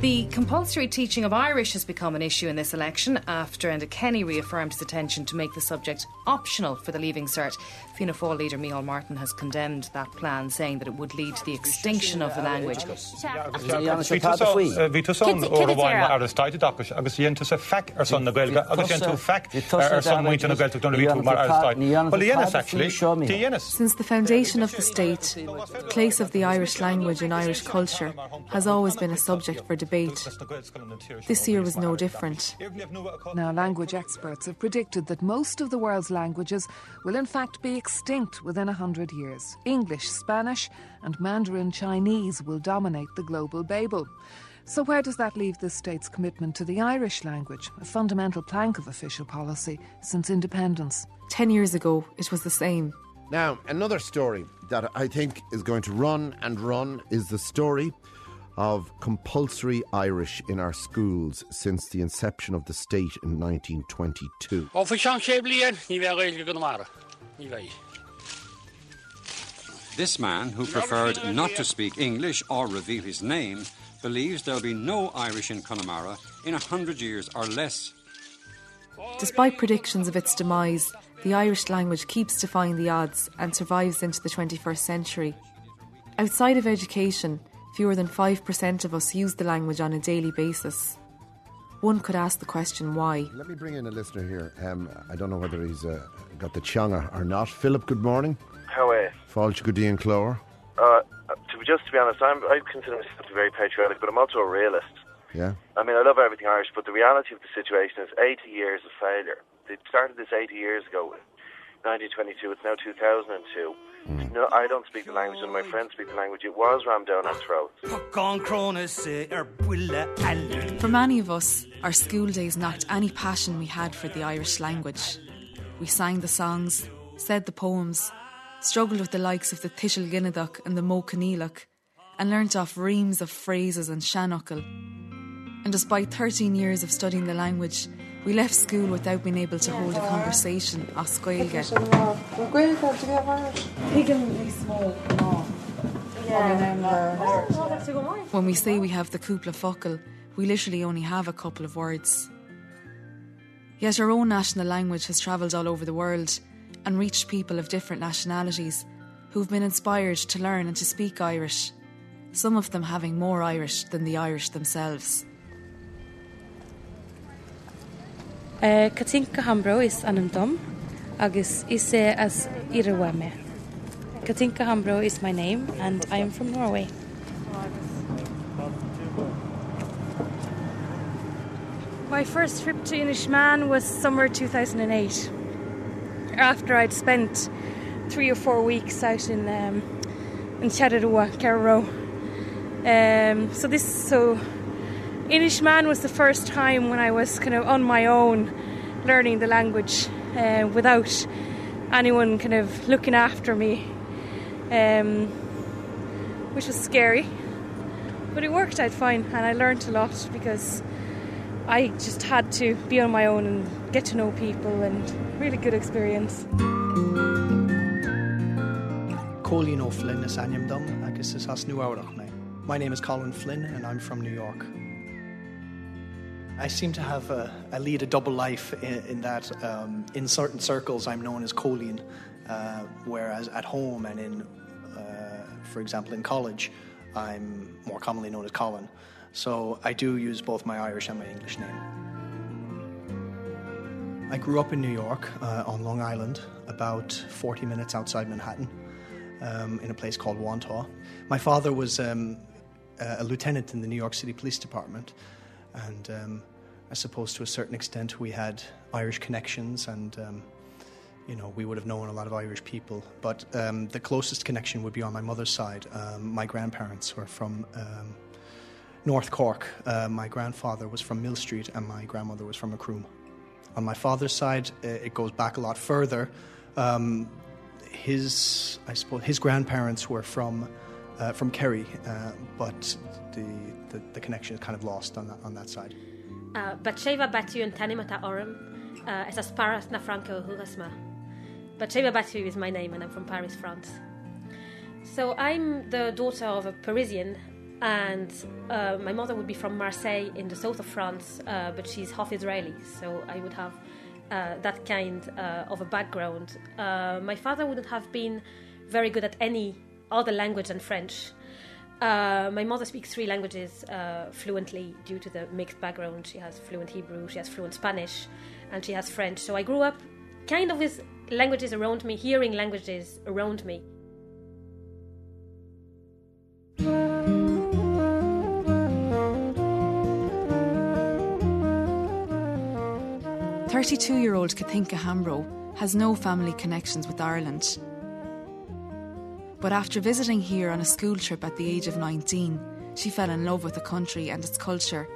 The compulsory teaching of Irish has become an issue in this election after Enda Kenny reaffirmed his intention to make the subject optional for the Leaving Cert. Fianna Fáil leader Micheál Martin has condemned that plan, saying that it would lead to the extinction of the language. Bhí son óháin ar staide agus dhéanta a feic ar son na ghilga agus dhéanta feic ar son muinte na ghilta donna ví mar ar staid. Since the foundation of the state, the place of the Irish language and Irish culture has always been a subject for debate debate. This year was no different. Now, language experts have predicted that most of the world's languages will in fact be extinct within a hundred years. English, Spanish, and Mandarin Chinese will dominate the global Babel. So, where does that leave the state's commitment to the Irish language, a fundamental plank of official policy since independence? Ten years ago, it was the same. Now, another story that I think is going to run and run is the story of compulsory Irish in our schools since the inception of the state in 1922. This man, who preferred not to speak English or reveal his name, believes there'll be no Irish in Connemara in a hundred years or less. Despite predictions of its demise, the Irish language keeps defying the odds and survives into the 21st century. Outside of education, fewer than 5% of us use the language on a daily basis. One could ask the question why. Let me bring in a listener here. Um, I don't know whether he's uh, got the changa or not. Philip, good morning. How are you? Falch Goody and Clore. Uh, to be just to be honest, I'm, I consider myself to be very patriotic, but I'm also a realist. Yeah. I mean, I love everything Irish, but the reality of the situation is 80 years of failure. They started this 80 years ago, 1922. It's now 2002. Mm. No, I don't speak the language, and my friends speak the language. It was rammed down our throats. For many of us, our school days knocked any passion we had for the Irish language. We sang the songs, said the poems, struggled with the likes of the Tishel Ginnaduk and the Mo and learnt off reams of phrases and shanachal. And despite 13 years of studying the language, we left school without being able to hold a conversation as Gaeilge. When we say we have the cúpla focal, we literally only have a couple of words. Yet our own national language has travelled all over the world and reached people of different nationalities who've been inspired to learn and to speak Irish, some of them having more Irish than the Irish themselves. Uh, Katinka Hambro is anam dom, agus ise as Irawame. Katinka Hambro is my name, and I am from Norway. My first trip to Inishmaan was summer 2008. After I'd spent three or four weeks out in um, in Chattarua, Carraroe. Um, so this so Inishmaan was the first time when I was kind of on my own learning the language uh, without anyone kind of looking after me, um, which was scary. But it worked out fine, and I learned a lot because I just had to be on my own and get to know people, and really good experience. My name is Colin Flynn, and I'm from New York. I seem to have a, I lead a double life in, in that um, in certain circles I'm known as Colleen, uh, whereas at home and in, uh, for example, in college, I'm more commonly known as Colin. So I do use both my Irish and my English name. I grew up in New York uh, on Long Island, about 40 minutes outside Manhattan, um, in a place called Wantagh. My father was um, a lieutenant in the New York City Police Department and um, I suppose to a certain extent we had Irish connections and um, you know we would have known a lot of Irish people. But um, the closest connection would be on my mother's side. Um, my grandparents were from um, North Cork. Uh, my grandfather was from Millstreet and my grandmother was from Macroom. On my father's side uh, it goes back a lot further. Um, his I suppose his grandparents were from uh, from Kerry, uh, but the, the, the connection is kind of lost on that, on that side. Uh, Batsheva Batu and Tanimata Oram uh, is as Paras na Franco Hugasma. Batsheva Batu is my name and I'm from Paris, France. So I'm the daughter of a Parisian and uh, my mother would be from Marseille in the south of France, uh, but she's half Israeli, so I would have uh, that kind uh, of a background. My father wouldn't have been very good at any other language than French. Uh, my mother speaks three languages fluently due to the mixed background. She has fluent Hebrew, she has fluent Spanish, and she has French. So I grew up kind of with languages around me, hearing languages around me. 32 year old Kathinka Hambro has no family connections with Ireland. But after visiting here on a school trip at the age of 19, she fell in love with the country and its culture.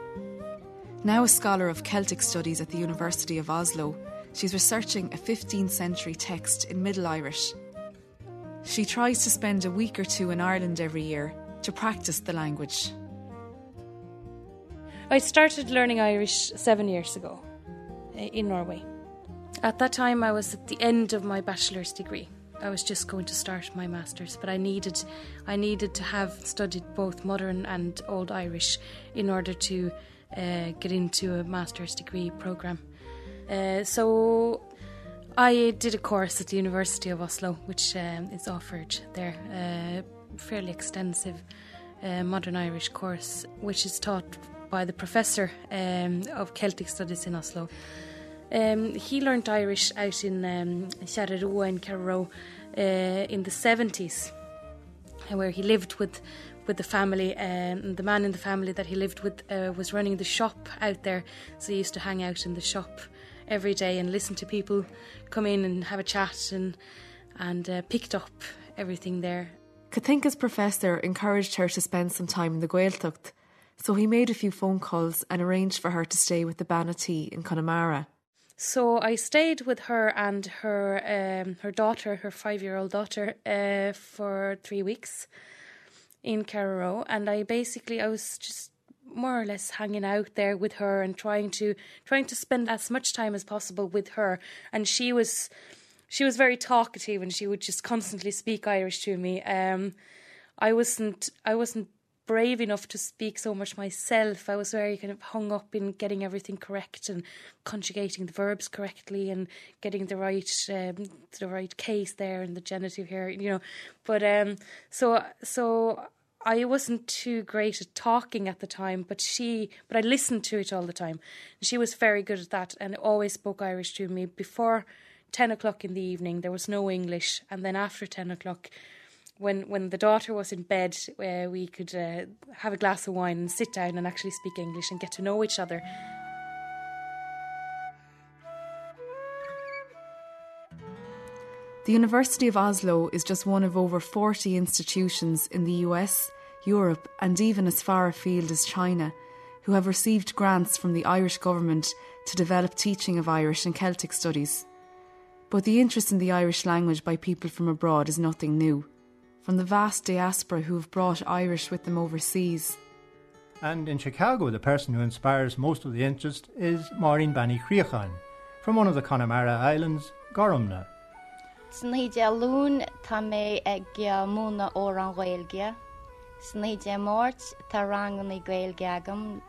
Now a scholar of Celtic studies at the University of Oslo, she's researching a 15th century text in Middle Irish. She tries to spend a week or two in Ireland every year to practice the language. I started learning Irish seven years ago in Norway. At that time, I was at the end of my bachelor's degree. I was just going to start my masters, but I needed, I needed to have studied both modern and old Irish in order to uh, get into a master's degree program. Uh, so I did a course at the University of Oslo, which um, is offered there, a uh, fairly extensive uh, modern Irish course, which is taught by the professor um, of Celtic Studies in Oslo. Um, he learned Irish out in um, in Carraroe uh, in the 70s, where he lived with with the family. Um, the man in the family that he lived with uh, was running the shop out there, so he used to hang out in the shop every day and listen to people come in and have a chat and and uh, picked up everything there. Kathinka's professor encouraged her to spend some time in the Gaeltacht so he made a few phone calls and arranged for her to stay with the Banattee in Connemara. So I stayed with her and her um, her daughter, her five year old daughter, uh, for three weeks in Carraroe, and I basically I was just more or less hanging out there with her and trying to trying to spend as much time as possible with her, and she was she was very talkative and she would just constantly speak Irish to me. Um, I wasn't I wasn't brave enough to speak so much myself. I was very kind of hung up in getting everything correct and conjugating the verbs correctly and getting the right um, the right case there and the genitive here, you know. But um, so so I wasn't too great at talking at the time, but she but I listened to it all the time. She was very good at that and always spoke Irish to me before. 10 o'clock in the evening, there was no English, and then after 10 o'clock, when when the daughter was in bed, uh, we could uh, have a glass of wine and sit down and actually speak English and get to know each other. The University of Oslo is just one of over 40 institutions in the US, Europe, and even as far afield as China who have received grants from the Irish government to develop teaching of Irish and Celtic studies. But the interest in the Irish language by people from abroad is nothing new from the vast diaspora who have brought Irish with them overseas. And in Chicago, the person who inspires most of the interest is Maureen Banny Criachan from one of the Connemara Islands, Gorumna. Sníide lún tá mé ag múna ó an ghilge, Sníide mórt tá rangan i ghilge agam,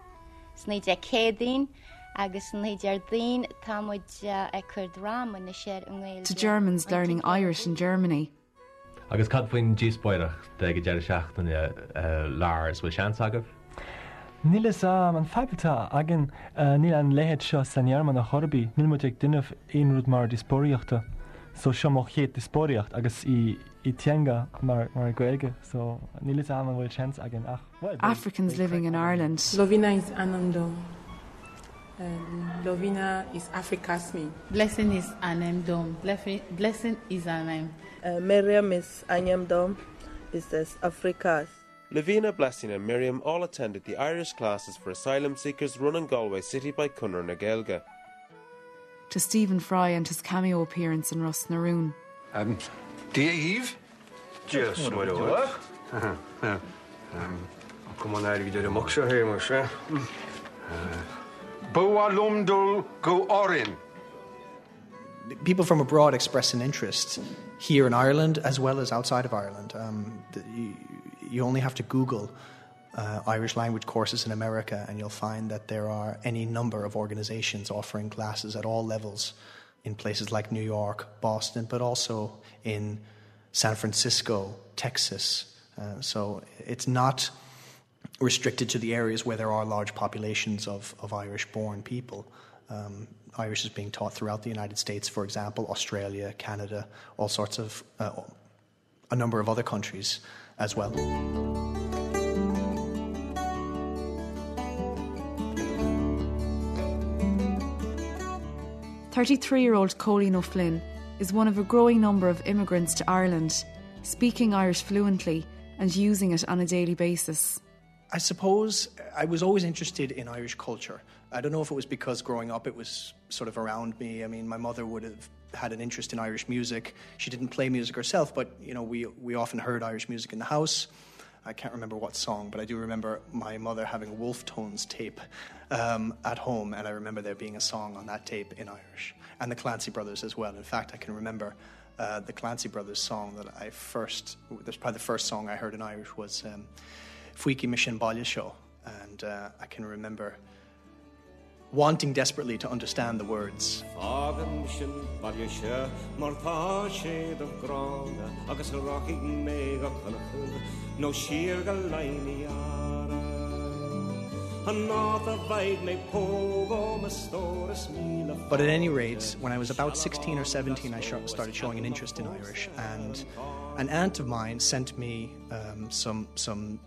Sníide cédín agus sníidir daon támuid ag chur drama na séir an To Germans learning Irish in Germany. Agus cad faoin díospoireach de go dear seachtain eh, lás bhfuil sean agah? Nílas ah, an febaltá agin eh, níl an léhéad seo sanhearman na chorbí, níl mu ag duineh aonrúd mar dispóíochta, so seo mo chéad dispóíocht agus i i teanga mar mar goige, so nílas am ah, bhfuil sean agin ach. Africans living in Ireland. Lovina is anando. Um, Lovina is Africa's me. Blessing is Anem Dom. Blessing is Anem. Uh, Miriam is Anyam Dom. Is this Africa's. Lavina, Blessing, and Miriam all attended the Irish classes for asylum seekers run in Galway City by Conradh na Gaeilge. To Stephen Fry and his cameo appearance in Ros na Rún. Um, Dave? Just what it was. Um, come on, I did a moxa here, Moshe. Boa Lumdul go Orin. People from abroad express an interest here in Ireland as well as outside of Ireland. Um, you, you, only have to Google uh, Irish language courses in America, and you'll find that there are any number of organizations offering classes at all levels in places like New York, Boston, but also in San Francisco, Texas. Uh, so it's not restricted to the areas where there are large populations of, of Irish born people. Um, Irish is being taught throughout the United States, for example, Australia, Canada, all sorts of, uh, a number of other countries as well. 33 year old Colleen O'Flynn is one of a growing number of immigrants to Ireland, speaking Irish fluently and using it on a daily basis. I suppose I was always interested in Irish culture. I don't know if it was because growing up it was sort of around me. I mean, my mother would have had an interest in Irish music. She didn't play music herself, but you know, we we often heard Irish music in the house. I can't remember what song, but I do remember my mother having a Wolfe Tones tape um, at home, and I remember there being a song on that tape in Irish, and the Clancy Brothers as well. In fact, I can remember uh, the Clancy Brothers song that I first, that's probably the first song I heard in Irish was um, Fuiki Mission Balya Show, and uh, I can remember wanting desperately to understand the words. But at any rate, when I was about 16 or 17, I started showing an interest in Irish, and an aunt of mine sent me um, some some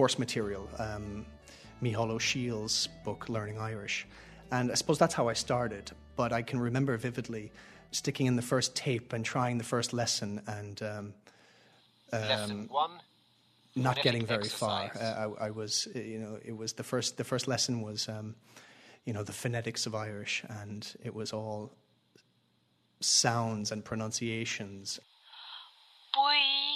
course material. Um, Micheál Ó Siadhail's book, Learning Irish. And I suppose that's how I started. But I can remember vividly sticking in the first tape and trying the first lesson and um, um, one, not getting very exercise. far. Uh, I, I, was, you know, it was the first. The first lesson was, um, you know, the phonetics of Irish, and it was all sounds and pronunciations. Boy.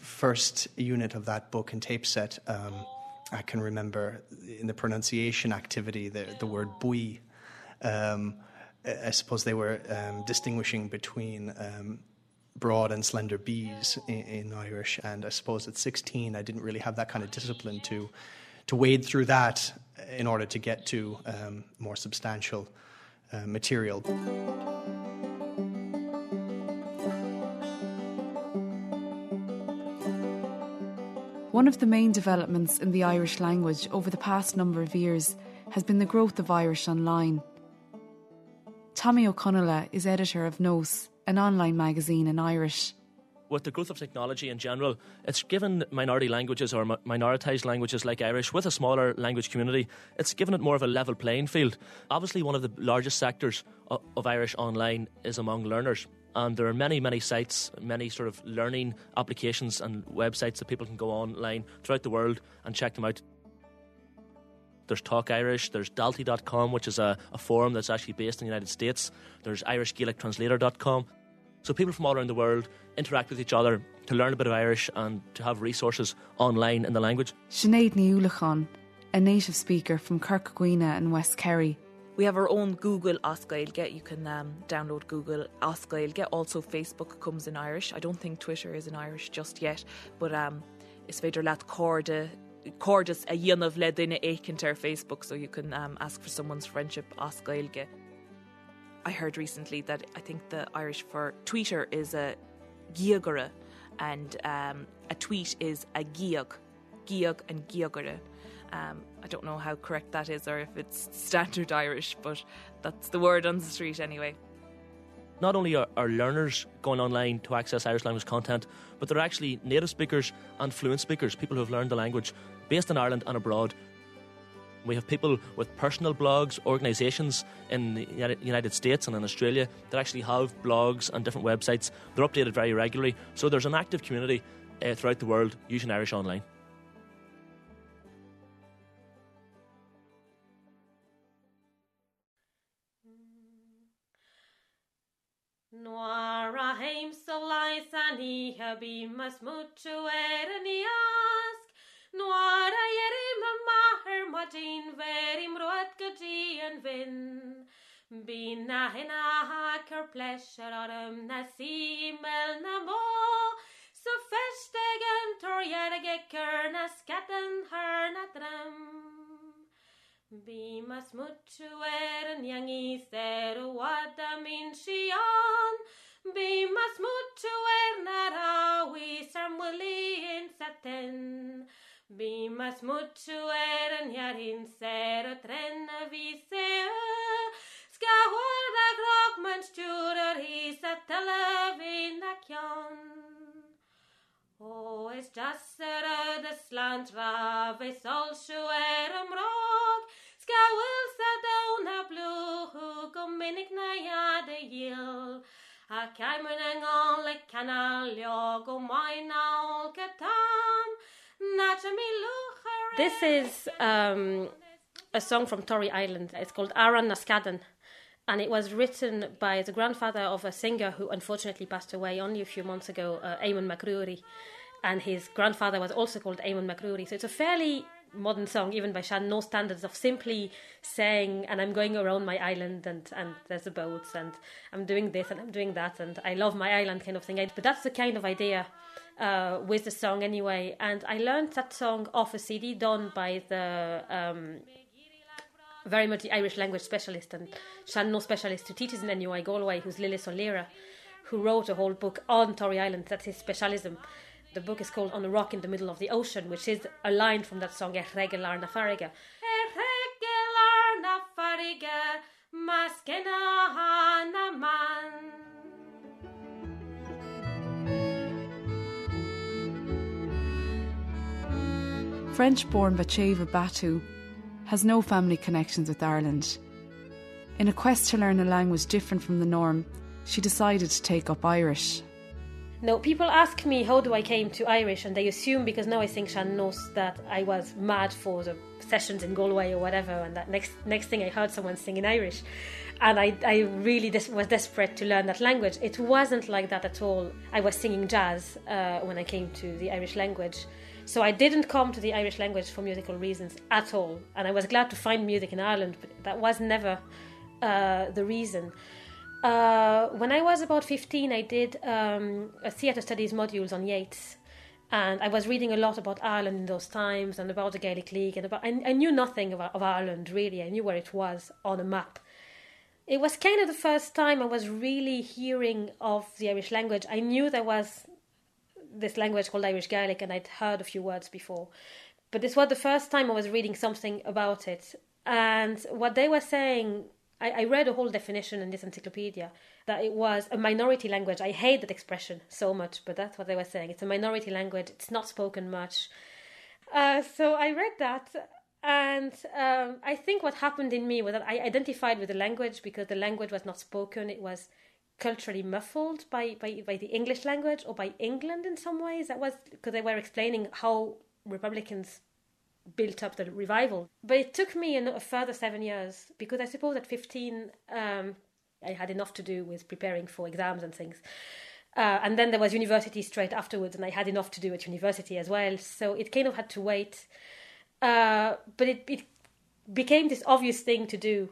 First unit of that book and tape set, um, I can remember in the pronunciation activity the, the word bui. Um, I suppose they were um, distinguishing between um, broad and slender B's in, in, Irish, and I suppose at 16 I didn't really have that kind of discipline to to wade through that in order to get to um, more substantial uh, material. One of the main developments in the Irish language over the past number of years has been the growth of Irish online. Tommy O'Connell is editor of Nos, an online magazine in Irish. With the growth of technology in general, it's given minority languages or minoritized languages like Irish, with a smaller language community, it's given it more of a level playing field. Obviously, one of the largest sectors of Irish online is among learners. And there are many, many sites, many sort of learning applications and websites that people can go online throughout the world and check them out. There's Talk Irish, there's Daltai.com, which is a, a forum that's actually based in the United States. There's IrishGaelicTranslator.com. So people from all around the world interact with each other to learn a bit of Irish and to have resources online in the language. Sinead Niulachan, a native speaker from Corca Dhuibhne in West Kerry, we have our own Google Oscailge. You can um, download Google Oscailge. Also, Facebook comes in Irish. I don't think Twitter is in Irish just yet, but um, is féidir leat códa cordis a dionmh le duine Facebook, so you can um, ask for someone's friendship Oscailge. I heard recently that I think the Irish for Twitter is a giagara, and um, a tweet is a giag, giag and giagara. Um, I don't know how correct that is or if it's standard Irish, but that's the word on the street anyway. Not only are, are learners going online to access Irish language content, but they're actually native speakers and fluent speakers, people who have learned the language based in Ireland and abroad. We have people with personal blogs, organisations in the United States and in Australia that actually have blogs and different websites. They're updated very regularly. So there's an active community uh, throughout the world using Irish online. Noir a heimsolais ani habimas mucho eraniask. Noir a yerim maher madin verim roat gadi an vin. Bí er, na hinna gur pleisir orm na símel na mó, Sa festegen torhearige cur na scatan haar na dram. Bí mas mutu er an yangi ser wada min sian, Bí mas mutu er na rawi sam willi in satin. Bí mas mutu er an jarin ser a trenna ví se Skahor a grog man stúrar hí sa televí na cean. Ó a. This is um, a song from Tory Island. It's called Aran Naskadan. And it was written by the grandfather of a singer who unfortunately passed away only a few months ago, uh, Eamon McCrory. And his grandfather was also called Eamon McCrory. So it's a fairly modern song, even by Shan, no standards of simply saying, and I'm going around my island, and, and there's the boats, and I'm doing this, and I'm doing that, and I love my island kind of thing. But that's the kind of idea uh, with the song anyway. And I learned that song off a CD done by the um, very much the Irish language specialist and sean-nós specialist who teaches in NUI Galway, who's Lillis Ó Laoire, who wrote a whole book on Tory Island. That's his specialism. The book is called On a Rock in the Middle of the Ocean, which is a line from that song, eh, Erregelar na Fariga. Erregelar eh, na fariga, maskena na man. French born Batsheva Batu has no family connections with Ireland. In a quest to learn a language different from the norm, she decided to take up Irish. No, people ask me how do I came to Irish, and they assume because now I think Shan knows that I was mad for the sessions in Galway or whatever, and that next next thing I heard someone sing in Irish, and I I really des- was desperate to learn that language. It wasn't like that at all. I was singing jazz uh, when I came to the Irish language. So I didn't come to the Irish language for musical reasons at all, and I was glad to find music in Ireland, but that was never uh, the reason. Uh, when I was about 15, I did um, a theatre studies modules on Yeats, and I was reading a lot about Ireland in those times and about the Gaelic League, and about I, I knew nothing about, of Ireland really. I knew where it was on a map. It was kind of the first time I was really hearing of the Irish language. I knew there was this language called Irish Gaelic, and I'd heard a few words before. But this was the first time I was reading something about it. And what they were saying, I, I read a whole definition in this encyclopedia that it was a minority language. I hate that expression so much, but that's what they were saying. It's a minority language, it's not spoken much. Uh, so I read that, and um, I think what happened in me was that I identified with the language because the language was not spoken, it was culturally muffled by, by, by the English language or by England in some ways. That was because they were explaining how Republicans built up the revival. But it took me a further seven years because I suppose at 15 um, I had enough to do with preparing for exams and things. Uh, and then there was university straight afterwards, and I had enough to do at university as well. So it kind of had to wait. Uh, but it, it became this obvious thing to do.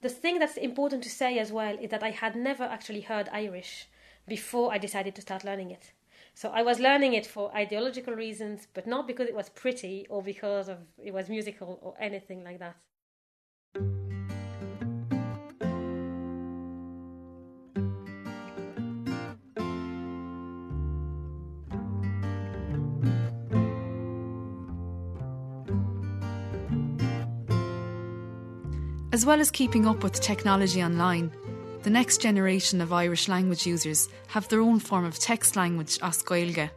The thing that's important to say as well is that I had never actually heard Irish before I decided to start learning it. So I was learning it for ideological reasons, but not because it was pretty or because of it was musical or anything like that. As well as keeping up with technology online, the next generation of Irish language users have their own form of text language as Gaeilge.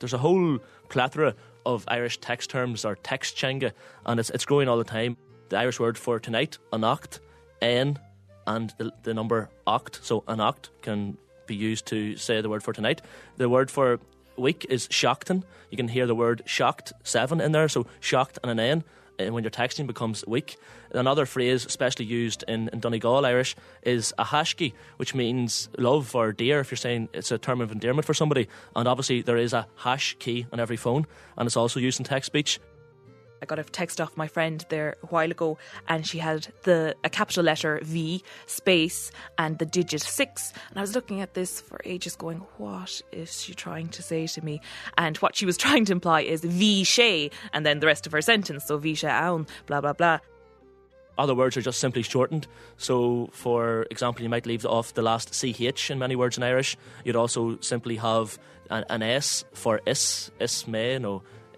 There's a whole plethora of Irish text terms or text chenga, and it's, it's growing all the time. The Irish word for tonight, anocht, en, and the, the number oct, so anocht can be used to say the word for tonight. The word for week is shockten. You can hear the word shocked, seven in there, so shocked and an n Uh, when you're texting becomes weak. Another phrase, especially used in, in Donegal Irish, is a hashki, which means love or dear if you're saying it's a term of endearment for somebody. And obviously, there is a hash key on every phone, and it's also used in text speech. I got a text off my friend there a while ago, and she had the a capital letter V space and the digit six. And I was looking at this for ages, going, "What is she trying to say to me?" And what she was trying to imply is V she, and then the rest of her sentence. So V she aun, blah blah blah. Other words are just simply shortened. So, for example, you might leave off the last ch in many words in Irish. You'd also simply have an, an s for is, is me,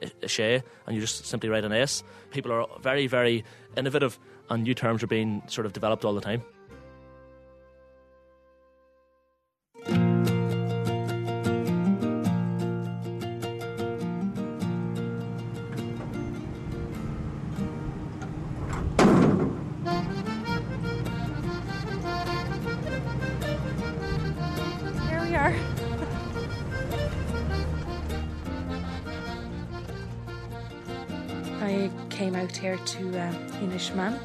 no, she, and you just simply write an s. People are very, very innovative, and new terms are being sort of developed all the time. Here we are. Came out here to uh, Inishmaan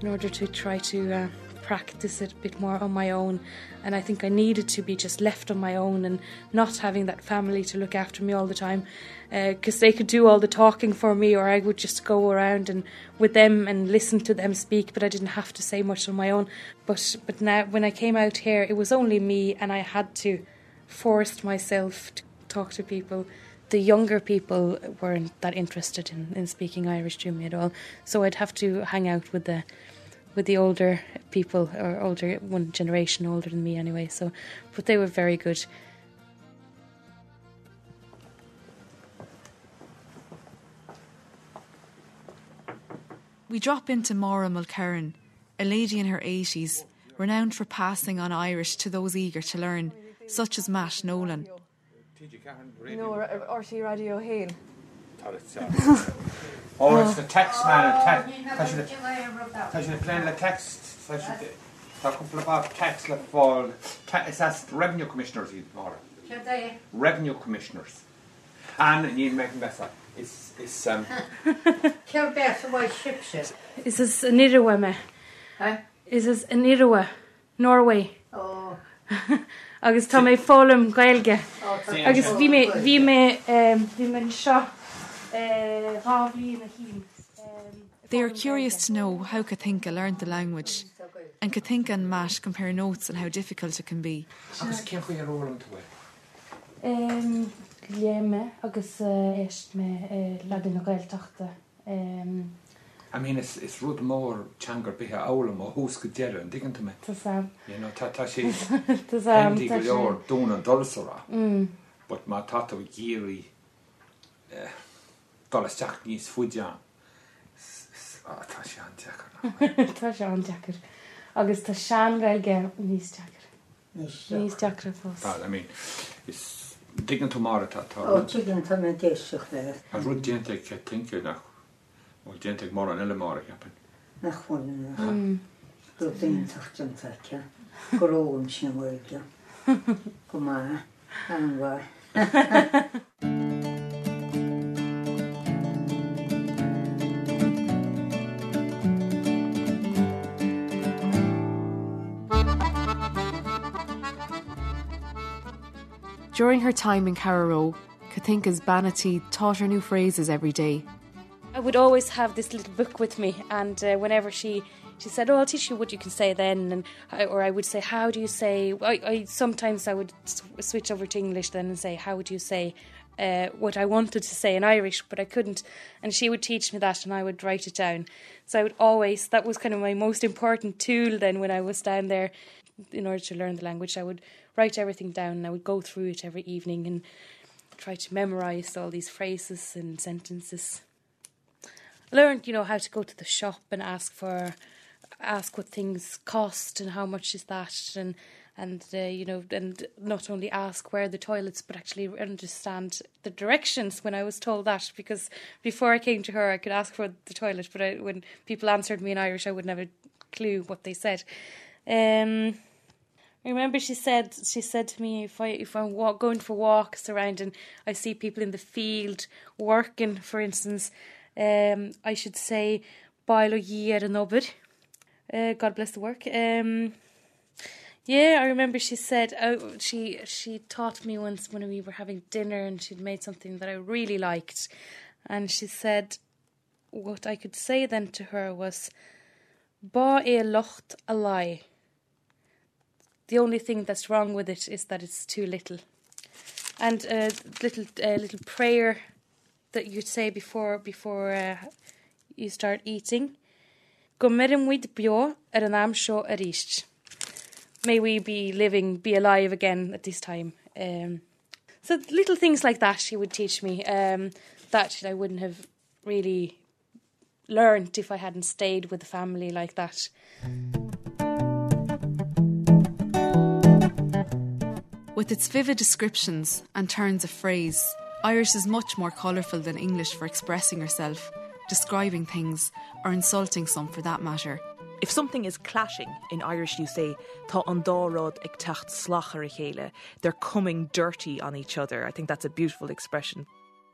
in order to try to uh, practice it a bit more on my own. And I think I needed to be just left on my own and not having that family to look after me all the time because they could do all the talking for me, or I would just go around and with them and listen to them speak, but I didn't have to say much on my own. But but now when I came out here, it was only me, and I had to force myself to talk to people. The younger people weren't that interested in, in speaking Irish to me at all, so I'd have to hang out with the with the older people or older one generation older than me anyway. So, but they were very good. We drop into Maura Mulcairn, a lady in her 80s, renowned for passing on Irish to those eager to learn, such as Matt Nolan. No, RT Radio Hale. Oh, it's the text man. Tá sin léin le text Tá cúpla bá text le fáil is as revenue commissioners í mar. Revenue commissioners. An ní me besa. Is is um Ceir be bhid sibse. Is is an Irawa me? Is is an Irawa, Norway. Oh. agus tá mé fólam gailge. agus bhí mé bhí mé um, bhí me seo ráhlíí na hí. They are curious to know how Katinka learned the language, and Katinka and Matt compare notes on how difficult it can be. agus cin chu ar rólam tú. Um, Léime agus éist me ledin na gailteachta. Um, I mean is is rud mór teangar bithe álam ó hús go deire an digan me. Tá sam. You know, tá tá sé Tá sam, Pendí tá go sé. leor dún an dulsará. Mm. But má tata géirí dolasteach níos fuideán. Tá sé an teachar. Tá se an deair. agus tá sean gailge níos deair. Níos deachra fós. Tá, I mean, is digan tú mar tá tá. Ó tuigen tá me déisioach le A rud déanta ce tinke nach ó déanta mar an eile mar ceapan. nach chuin Mm. Ru déonachtan feice goróim sin bhilge go má an bhar. During her time in Carraroe, Katinka's bean an tí taught her new phrases every day. I would always have this little book with me, and uh, whenever she she said, "Oh, I'll teach you what you can say then," and I, or I would say, "How do you say?" I, I sometimes I would switch over to English then and say, "How would you say?" Uh, what I wanted to say in Irish, but I couldn't, and she would teach me that, and I would write it down. So I would always that was kind of my most important tool then when I was down there, in order to learn the language. I would write everything down, and I would go through it every evening and try to memorize all these phrases and sentences learned, you know, how to go to the shop and ask for, ask what things cost and how much is that, and and uh, you know, and not only ask where the toilets, but actually understand the directions when I was told that. Because before I came to her, I could ask for the toilet, but I, when people answered me in Irish, I would never clue what they said. Um, remember she said she said to me if I if I'm walk, going for walks around and I see people in the field working, for instance, um, I should say Bailo year and obid. Uh, God bless the work. Um, yeah, I remember she said oh, she she taught me once when we were having dinner and she'd made something that I really liked, and she said what I could say then to her was, Ba e locht a lie. The only thing that's wrong with it is that it's too little. And a little uh, little prayer that you'd say before before uh, you start eating. May we be living, be alive again at this time. Um, so little things like that she would teach me um, that I wouldn't have really learned if I hadn't stayed with the family like that. With its vivid descriptions and turns of phrase, Irish is much more colourful than English for expressing yourself, describing things, or insulting some for that matter. If something is clashing, in Irish you say, an they're coming dirty on each other. I think that's a beautiful expression.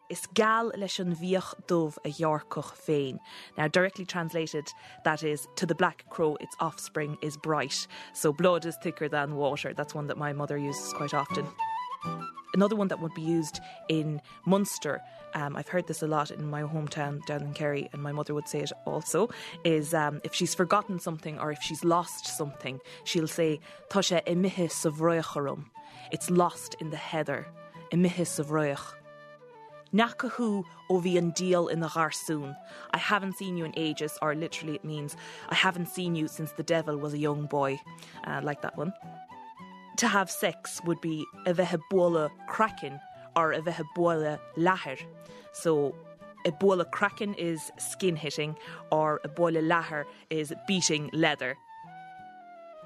Is gal leis an bhíoch dubh a dhearcoch féin. Now, directly translated, that is, to the black crow, its offspring is bright. So blood is thicker than water. That's one that my mother uses quite often. Another one that would be used in Munster, um, I've heard this a lot in my hometown down in Kerry, and my mother would say it also, is um, if she's forgotten something or if she's lost something, she'll say, Tasha emihis of It's lost in the heather. Emihis of roich. Nakahu ovi deal in the garsoon. I haven't seen you in ages, or literally it means I haven't seen you since the devil was a young boy. Uh, like that one to have sex would be a bheithe kraken or a bheithe lahir. So a bola kraken is skin hitting or a lahir is beating leather.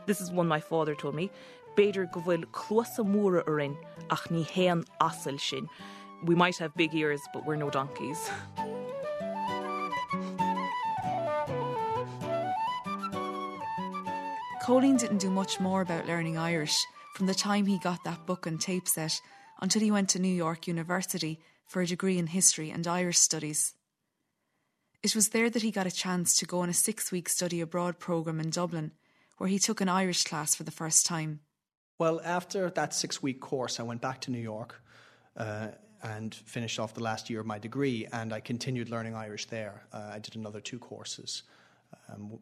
This is one my father told me. Beidir go bhfuil chluasa múra urin ach ní héan sin. We might have big ears, but we're no donkeys. Colleen didn't do much more about learning Irish from the time he got that book and tape set until he went to New York University for a degree in history and Irish studies. It was there that he got a chance to go on a six week study abroad programme in Dublin, where he took an Irish class for the first time. Well, after that six week course, I went back to New York uh, and finished off the last year of my degree, and I continued learning Irish there. Uh, I did another two courses. Um,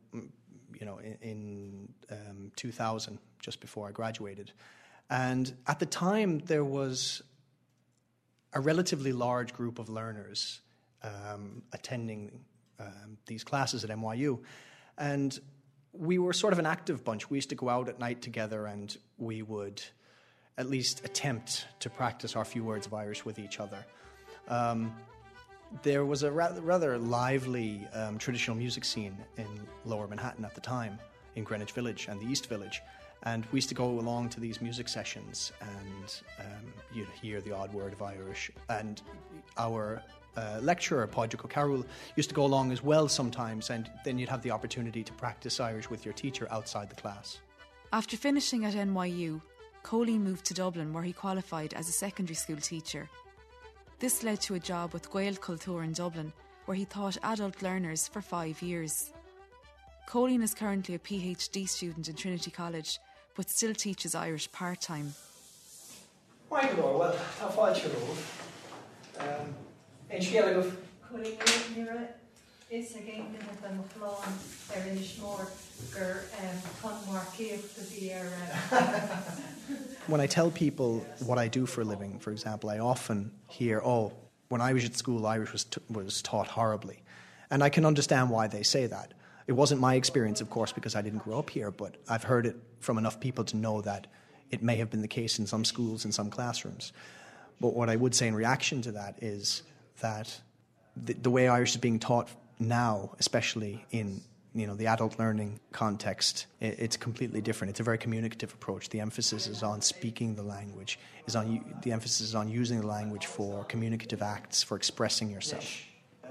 you know, in, in um, 2000, just before I graduated. And at the time, there was a relatively large group of learners um, attending um, these classes at NYU. And we were sort of an active bunch. We used to go out at night together and we would at least attempt to practice our few words of Irish with each other. Um, there was a rather, rather lively um, traditional music scene in lower Manhattan at the time, in Greenwich Village and the East Village. And we used to go along to these music sessions and um, you'd hear the odd word of Irish. And our uh, lecturer, Padraig O'Carroll, used to go along as well sometimes, and then you'd have the opportunity to practice Irish with your teacher outside the class. After finishing at NYU, Colleen moved to Dublin where he qualified as a secondary school teacher. This led to a job with Gaelchultúr in Dublin, where he taught adult learners for five years. Colleen is currently a PhD student in Trinity College, but still teaches Irish part time. Michael well, tá fáil se Um, Ein scéala goh is a géim an chláán ar in smór gur chumharcíocht a bhí ar When I tell people what I do for a living, for example, I often hear, oh, when I was at school, Irish was, t- was taught horribly. And I can understand why they say that. It wasn't my experience, of course, because I didn't grow up here, but I've heard it from enough people to know that it may have been the case in some schools, in some classrooms. But what I would say in reaction to that is that the, the way Irish is being taught now, especially in you know the adult learning context, it, it's completely different. It's a very communicative approach. The emphasis is on speaking the language. Is on the emphasis is on using the language for communicative acts, for expressing yourself. Uh,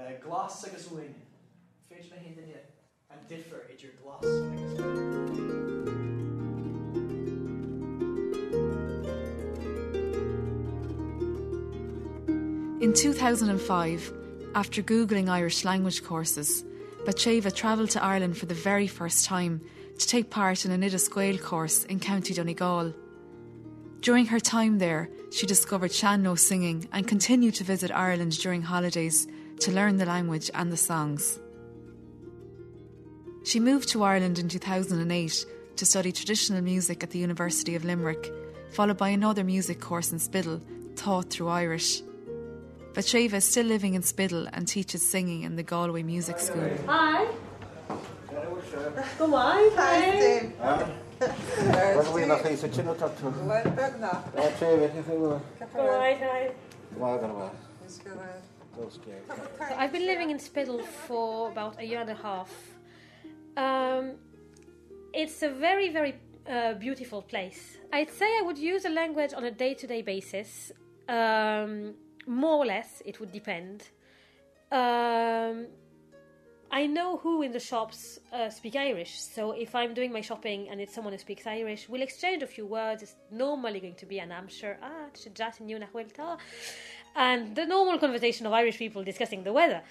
in 2005, after Googling Irish language courses, Batsheva travelled to Ireland for the very first time to take part in an Oideas Gael course in County Donegal. During her time there, she discovered sean-nós singing and continued to visit Ireland during holidays to learn the language and the songs. She moved to Ireland in 2008 to study traditional music at the University of Limerick, followed by another music course in Spiddal, taught through Irish. Vatreva is still living in Spiddal and teaches singing in the Galway Music School. Hi. Go on. Hi. I've been living in Spiddal for about a year and a half. Um, it's a very, very uh, beautiful place. I'd say I would use the language on a day to day basis. Um, more or less, it would depend. Um, I know who in the shops uh, speak Irish, so if I'm doing my shopping and it's someone who speaks Irish, we'll exchange a few words. It's normally going to be an I'm sure, ah, new na huilta, and the normal conversation of Irish people discussing the weather.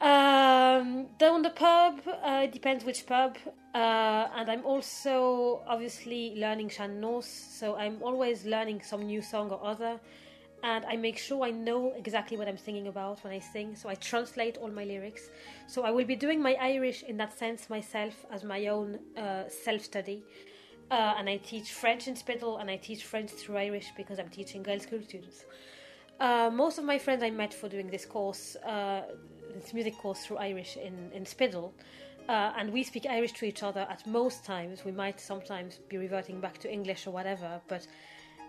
Um, down the pub, uh, it depends which pub, uh, and I'm also obviously learning sean-nós, so I'm always learning some new song or other and I make sure I know exactly what I'm singing about when I sing. So I translate all my lyrics. So I will be doing my Irish in that sense myself as my own uh, self study. Uh, and I teach French in Spiddal and I teach French through Irish because I'm teaching girls' school students. Uh, most of my friends I met for doing this course, uh, this music course through Irish in, in Spiddal. Uh, and we speak Irish to each other at most times. We might sometimes be reverting back to English or whatever, but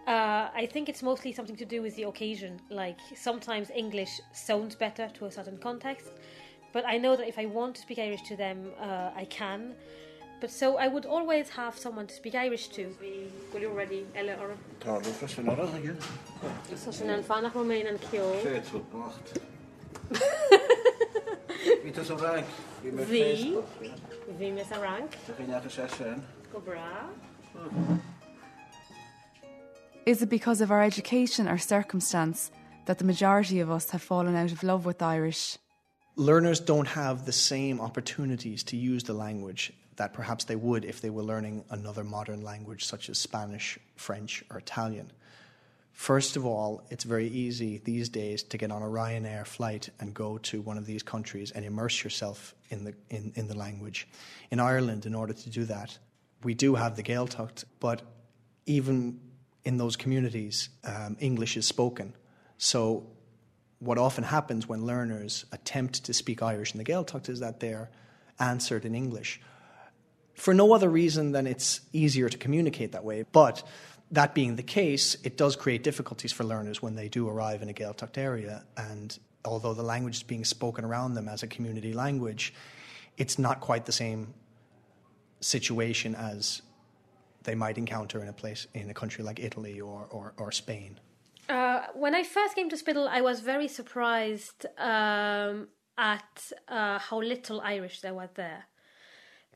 uh, I think it's mostly something to do with the occasion. Like sometimes English sounds better to a certain context, but I know that if I want to speak Irish to them, uh, I can. But so I would always have someone to speak Irish to. Go you ready, Ella or? Tá professional again. So sin an fannach Romain an kio. Shit, what macht. Wie das so rank? Wie mit Wie? Facebook. A rank? Da fin jag session. Go bra. Is it because of our education or circumstance that the majority of us have fallen out of love with Irish? Learners don't have the same opportunities to use the language that perhaps they would if they were learning another modern language such as Spanish, French, or Italian. First of all, it's very easy these days to get on a Ryanair flight and go to one of these countries and immerse yourself in the, in, in the language. In Ireland, in order to do that, we do have the Gaeltacht, but even in those communities, um, English is spoken. So, what often happens when learners attempt to speak Irish in the Gaeltacht is that they're answered in English. For no other reason than it's easier to communicate that way. But that being the case, it does create difficulties for learners when they do arrive in a Gaeltacht area. And although the language is being spoken around them as a community language, it's not quite the same situation as they might encounter in a place in a country like Italy or, or, or Spain? Uh, when I first came to Spiddal, I was very surprised um, at uh, how little Irish there was there.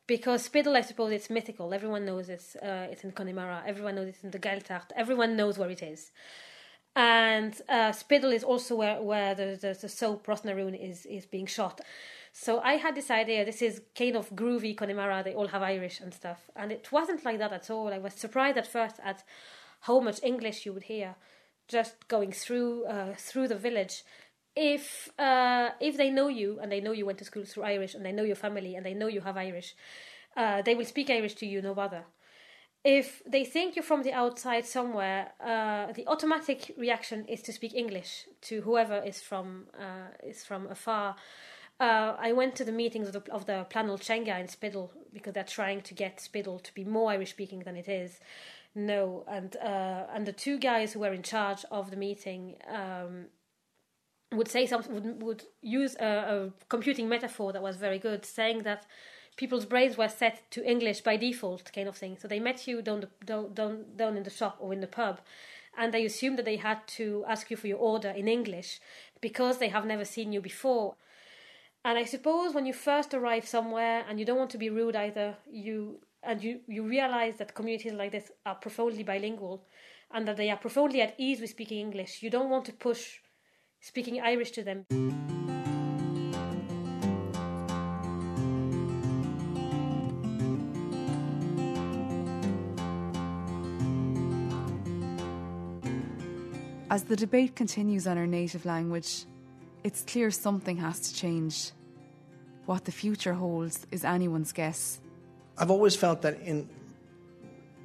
Because Spiddal, I suppose, it's mythical. Everyone knows it's, uh, it's in Connemara. Everyone knows it's in the Gaeltacht. Everyone knows where it is. And uh, Spiddal is also where, where the, the, the soap Ros na Rún is, is being shot. So I had this idea, this is kind of groovy Connemara, they all have Irish and stuff. And it wasn't like that at all. I was surprised at first at how much English you would hear just going through uh, through the village. If uh, if they know you and they know you went to school through Irish and they know your family and they know you have Irish, uh, they will speak Irish to you no bother. If they think you're from the outside somewhere, uh, the automatic reaction is to speak English to whoever is from uh, is from afar. Uh, I went to the meetings of the, of the Pleanáil Teanga in Spiddal because they're trying to get Spiddal to be more Irish speaking than it is. No, and uh, and the two guys who were in charge of the meeting um, would say something would would use a, a computing metaphor that was very good, saying that people's brains were set to English by default, kind of thing. So they met you down the, down, down, down in the shop or in the pub, and they assumed that they had to ask you for your order in English because they have never seen you before. And I suppose when you first arrive somewhere and you don't want to be rude either, you and you, you realize that communities like this are profoundly bilingual and that they are profoundly at ease with speaking English. You don't want to push speaking Irish to them. As the debate continues on our native language, It's clear something has to change. What the future holds is anyone's guess. I've always felt that in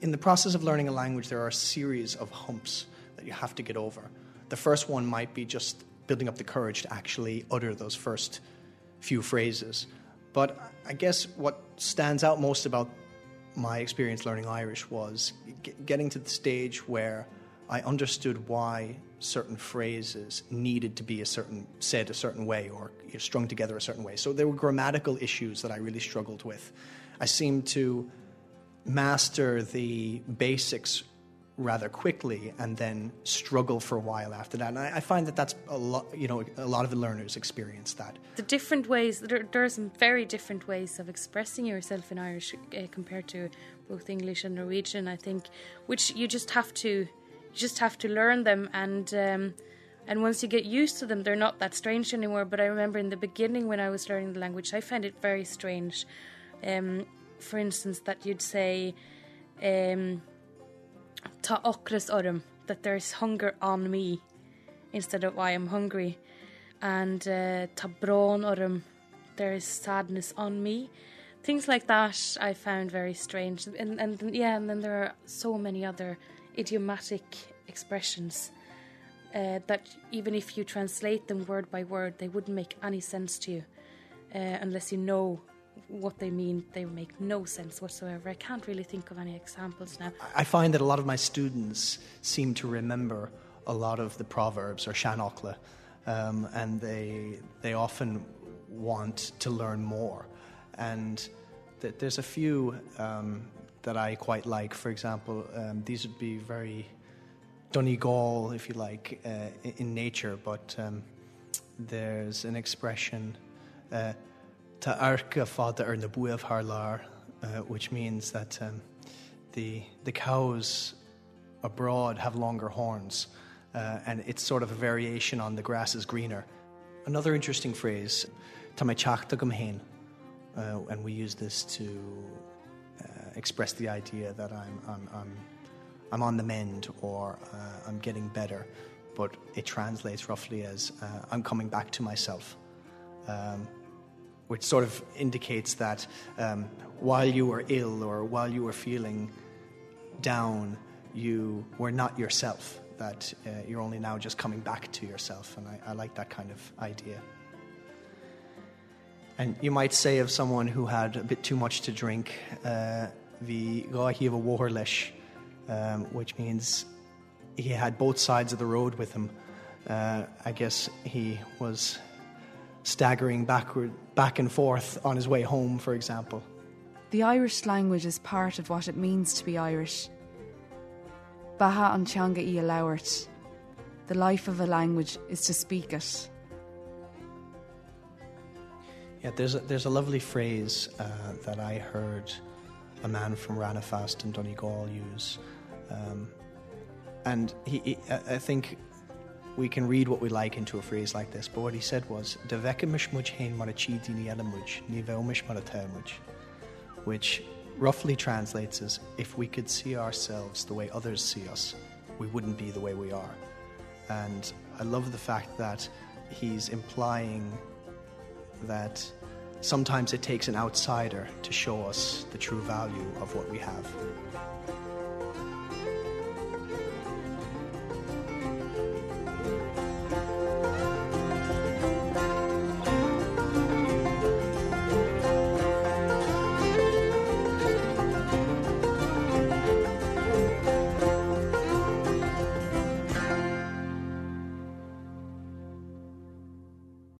in the process of learning a language, there are a series of humps that you have to get over. The first one might be just building up the courage to actually utter those first few phrases. But I guess what stands out most about my experience learning Irish was getting to the stage where I understood why certain phrases needed to be a certain said a certain way or strung together a certain way. So there were grammatical issues that I really struggled with. I seemed to master the basics rather quickly and then struggle for a while after that. And I, I, find that that's a lot, you know, a lot of the learners experience that. The different ways, there, there are some very different ways of expressing yourself in Irish uh, compared to both English and Norwegian, I think, which you just have to, just have to learn them and, um, and once you get used to them, they're not that strange anymore. But I remember in the beginning when I was learning the language, I found it very strange. Um, for instance, that you'd say, um, ta ocras orm, that there's hunger on me instead of I am hungry. And uh, ta brón orm, there is sadness on me. Things like that I found very strange. And, and yeah, and then there are so many other idiomatic expressions uh, that even if you translate them word by word, they wouldn't make any sense to you uh, unless you know what they mean, they make no sense whatsoever. I can't really think of any examples now. I find that a lot of my students seem to remember a lot of the proverbs or seanchla, um, and they they often want to learn more. And th- there's a few um, that I quite like. For example, um, these would be very Donegal, if you like, uh, in nature, but um, there's an expression. Uh, Tá arca fada ar na haar lár, uh, which means that um, the, the cows abroad have longer horns, uh, and it's sort of a variation on the grass is greener. Another interesting phrase, Tá gum hen, uh, and we use this to uh, express the idea that I'm, I'm, I'm, I'm on the mend or uh, I'm getting better, but it translates roughly as uh, I'm coming back to myself. Um, which sort of indicates that um, while you were ill or while you were feeling down, you were not yourself, that uh, you're only now just coming back to yourself. And I, I like that kind of idea. And you might say of someone who had a bit too much to drink, uh, the gahiv a um, which means he had both sides of the road with him. Uh, I guess he was staggering backward, back and forth on his way home, for example. The Irish language is part of what it means to be Irish. Baha an lauert. The life of a language is to speak it. Yeah, there's a, there's a lovely phrase uh, that I heard a man from Ranafast in Donegal use. Um, and he, he, I think we can read what we like into a phrase like this, but what he said was, which roughly translates as, if we could see ourselves the way others see us, we wouldn't be the way we are. And I love the fact that he's implying that sometimes it takes an outsider to show us the true value of what we have.